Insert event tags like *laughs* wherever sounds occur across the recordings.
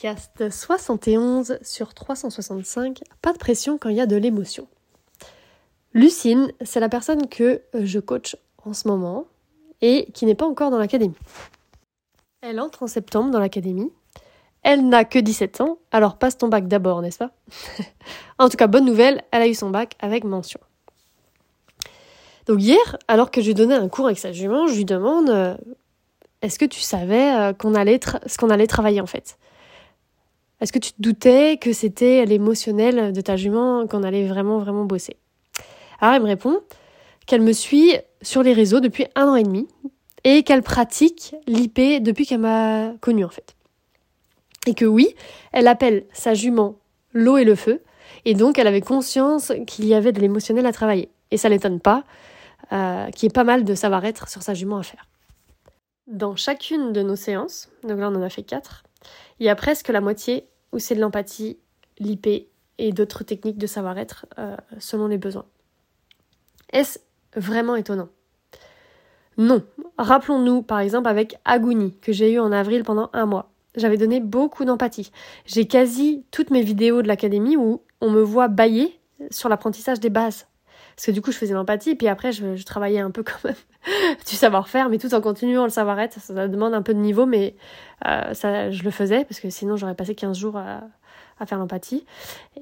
Podcast 71 sur 365. Pas de pression quand il y a de l'émotion. Lucine, c'est la personne que je coach en ce moment et qui n'est pas encore dans l'académie. Elle entre en septembre dans l'académie. Elle n'a que 17 ans, alors passe ton bac d'abord, n'est-ce pas? *laughs* En tout cas, bonne nouvelle, elle a eu son bac avec mention. Donc hier, alors que je lui donnais un cours avec sa jument, je lui demande euh, est-ce que tu savais euh, qu'on allait ce qu'on allait travailler en fait? Est-ce que tu te doutais que c'était l'émotionnel de ta jument qu'on allait vraiment, vraiment bosser? Alors elle me répond qu'elle me suit sur les réseaux depuis un an et demi et qu'elle pratique l'IP depuis qu'elle m'a connue en fait. Et que oui, elle appelle sa jument l'eau et le feu, et donc elle avait conscience qu'il y avait de l'émotionnel à travailler. Et ça l'étonne pas euh, qu'il y ait pas mal de savoir-être sur sa jument à faire. Dans chacune de nos séances, donc là on en a fait quatre, il y a presque la moitié où c'est de l'empathie, l'IP et d'autres techniques de savoir-être euh, selon les besoins. Est-ce vraiment étonnant? Non. Rappelons-nous par exemple avec Aguni que j'ai eu en avril pendant un mois. J'avais donné beaucoup d'empathie. J'ai quasi toutes mes vidéos de l'académie où on me voit bailler sur l'apprentissage des bases. Parce que du coup, je faisais l'empathie, puis après, je, travaillais un peu quand même *laughs* du savoir-faire, mais tout en continuant le savoir-être. Ça, demande un peu de niveau, mais euh, ça, je le faisais, parce que sinon, j'aurais passé 15 jours à, faire l'empathie.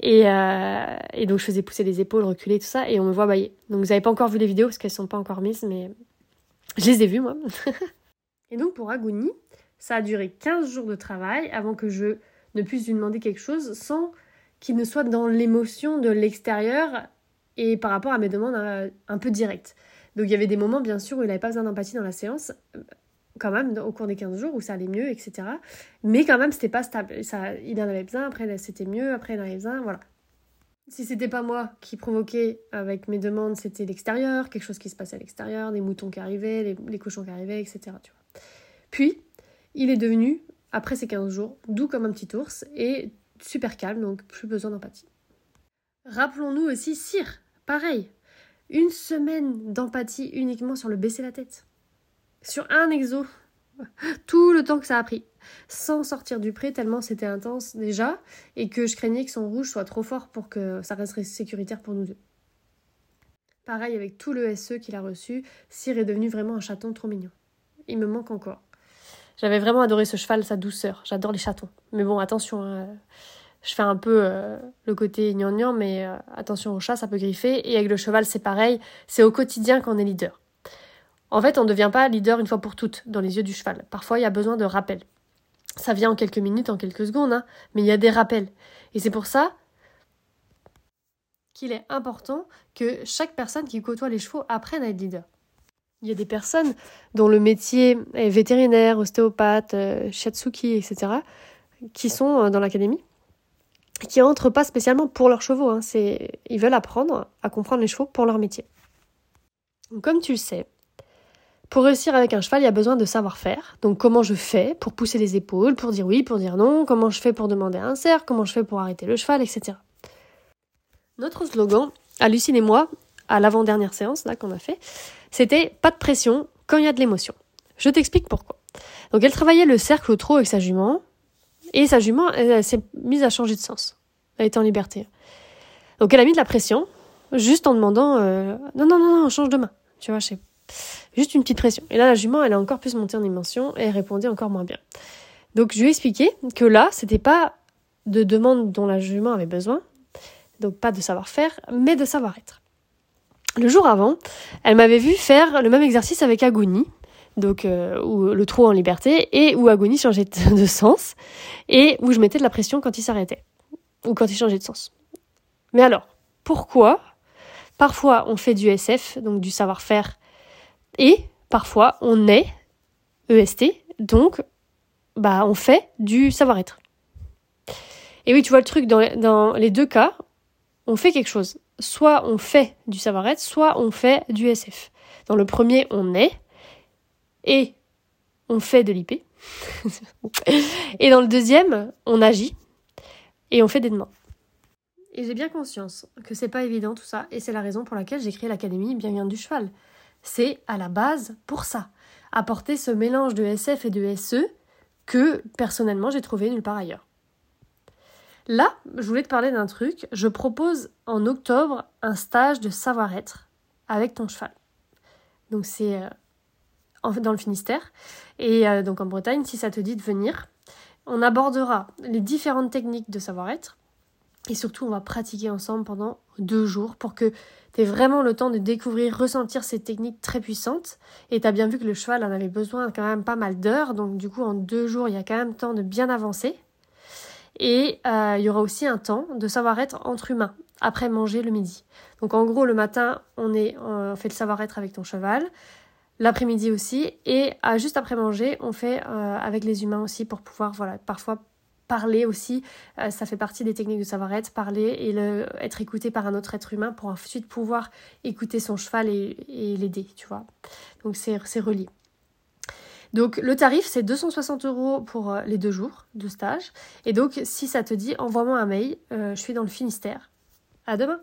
Et, euh, et, donc, je faisais pousser les épaules, reculer, tout ça, et on me voit bailler. Donc, vous n'avez pas encore vu les vidéos, parce qu'elles sont pas encore mises, mais je les ai vues, moi. *laughs* et donc, pour Aguni, ça a duré 15 jours de travail avant que je ne puisse lui demander quelque chose sans qu'il ne soit dans l'émotion de l'extérieur et par rapport à mes demandes euh, un, peu directes. Donc il y avait des moments, bien sûr, où il n'avait pas besoin d'empathie dans la séance, euh, quand même, au cours des 15 jours, où ça allait mieux, etc. Mais quand même, c'était pas stable. Ça, il en avait besoin, après c'était mieux, après il en avait besoin, voilà. Si c'était pas moi qui provoquais avec mes demandes, c'était l'extérieur, quelque chose qui se passait à l'extérieur, des moutons qui arrivaient, les, cochons qui arrivaient, etc. Puis, il est devenu, après ces 15 jours, doux comme un petit ours et super calme, donc plus besoin d'empathie. Rappelons-nous aussi Cyr, Pareil, une semaine d'empathie uniquement sur le baisser la tête. Sur un exo. *laughs* Tout le temps que ça a pris. Sans sortir du pré, tellement c'était intense déjà, et que je craignais que son rouge soit trop fort pour que ça resterait sécuritaire pour nous deux. Pareil avec tout le SE qu'il a reçu, Cyr est devenu vraiment un chaton trop mignon. Il me manque encore. J'avais vraiment adoré ce cheval, sa douceur. J'adore les chatons. Mais bon, attention, hein je fais un peu euh, le côté gnangnan, mais euh, attention au chat, ça peut griffer. Et avec le cheval, c'est pareil. C'est au quotidien qu'on est leader. En fait, on ne devient pas leader une fois pour toutes dans les yeux du cheval. Parfois, il y a besoin de rappels. Ça vient en quelques minutes, en quelques secondes, hein, mais il y a des rappels. Et c'est pour ça qu'il est important que chaque personne qui côtoie les chevaux apprenne à être leader. Il y a des personnes dont le métier est vétérinaire, ostéopathe, euh, shiatsuki, etc., qui sont dans l'académie qui entrent pas spécialement pour leurs chevaux. Hein. C'est, ils veulent apprendre à comprendre les chevaux pour leur métier. comme tu le sais, pour réussir avec un cheval, il y a besoin de savoir-faire. Donc comment je fais pour pousser les épaules, pour dire oui, pour dire non, comment je fais pour demander un cerf, comment je fais pour arrêter le cheval, etc. Notre slogan, à Lucine et moi, à l'avant-dernière séance là qu'on a fait, c'était pas de pression quand il y a de l'émotion. Je t'explique pourquoi. Donc elle travaillait le cercle au trot avec sa jument, et sa jument, elle, s'est mise à changer de sens. Elle était en liberté. Donc elle a mis de la pression, juste en demandant euh, non, non, non, non, change de main. Tu vois, sais. Juste une petite pression. Et là, la jument, elle a encore plus monté en dimension et elle répondait encore moins bien. Donc je lui ai expliqué que là, c'était pas de demande dont la jument avait besoin, donc pas de savoir-faire, mais de savoir-être. Le jour avant, elle m'avait vu faire le même exercice avec Aguni, donc euh, le trou en liberté, et où Agonie changeait de sens, et où je mettais de la pression quand il s'arrêtait, ou quand il changeait de sens. Mais alors, pourquoi Parfois on fait du SF, donc du savoir-faire, et parfois on est EST, donc bah on fait du savoir-être. Et oui, tu vois le truc, dans, dans les deux cas, on fait quelque chose. Soit on fait du savoir-être, soit on fait du SF. Dans le premier, on est, et on fait de l'IP. *laughs* et dans le deuxième, on agit et on fait des demandes. Et j'ai bien conscience que c'est pas évident tout ça, et c'est la raison pour laquelle j'ai créé l'Académie Bien Bien du Cheval. C'est à la base pour ça, apporter ce mélange de SF et de SE que personnellement j'ai trouvé nulle part ailleurs. Là, je voulais te parler d'un truc. Je propose en octobre un stage de savoir-être avec ton cheval. Donc c'est euh, dans le Finistère et euh, donc en Bretagne si ça te dit de venir. On abordera les différentes techniques de savoir-être et surtout on va pratiquer ensemble pendant deux jours pour que tu aies vraiment le temps de découvrir, ressentir ces techniques très puissantes. Et tu as bien vu que le cheval en avait besoin quand même pas mal d'heures, donc du coup en deux jours il y a quand même temps de bien avancer. Et euh, il y aura aussi un temps de savoir-être entre humains, après manger le midi. Donc en gros, le matin, on, est, on fait le savoir-être avec ton cheval, l'après-midi aussi, et euh, juste après manger, on fait euh, avec les humains aussi pour pouvoir, voilà, parfois parler aussi, ça fait partie des techniques de savoir-être, parler et être écouté par un autre être humain pour ensuite pouvoir écouter son cheval et, l'aider, tu vois. Donc c'est relié. Donc le tarif c'est 260 euros pour euh, les deux jours de stage. Et donc si ça te dit, envoie-moi un mail. Euh, je suis dans le Finistère. À demain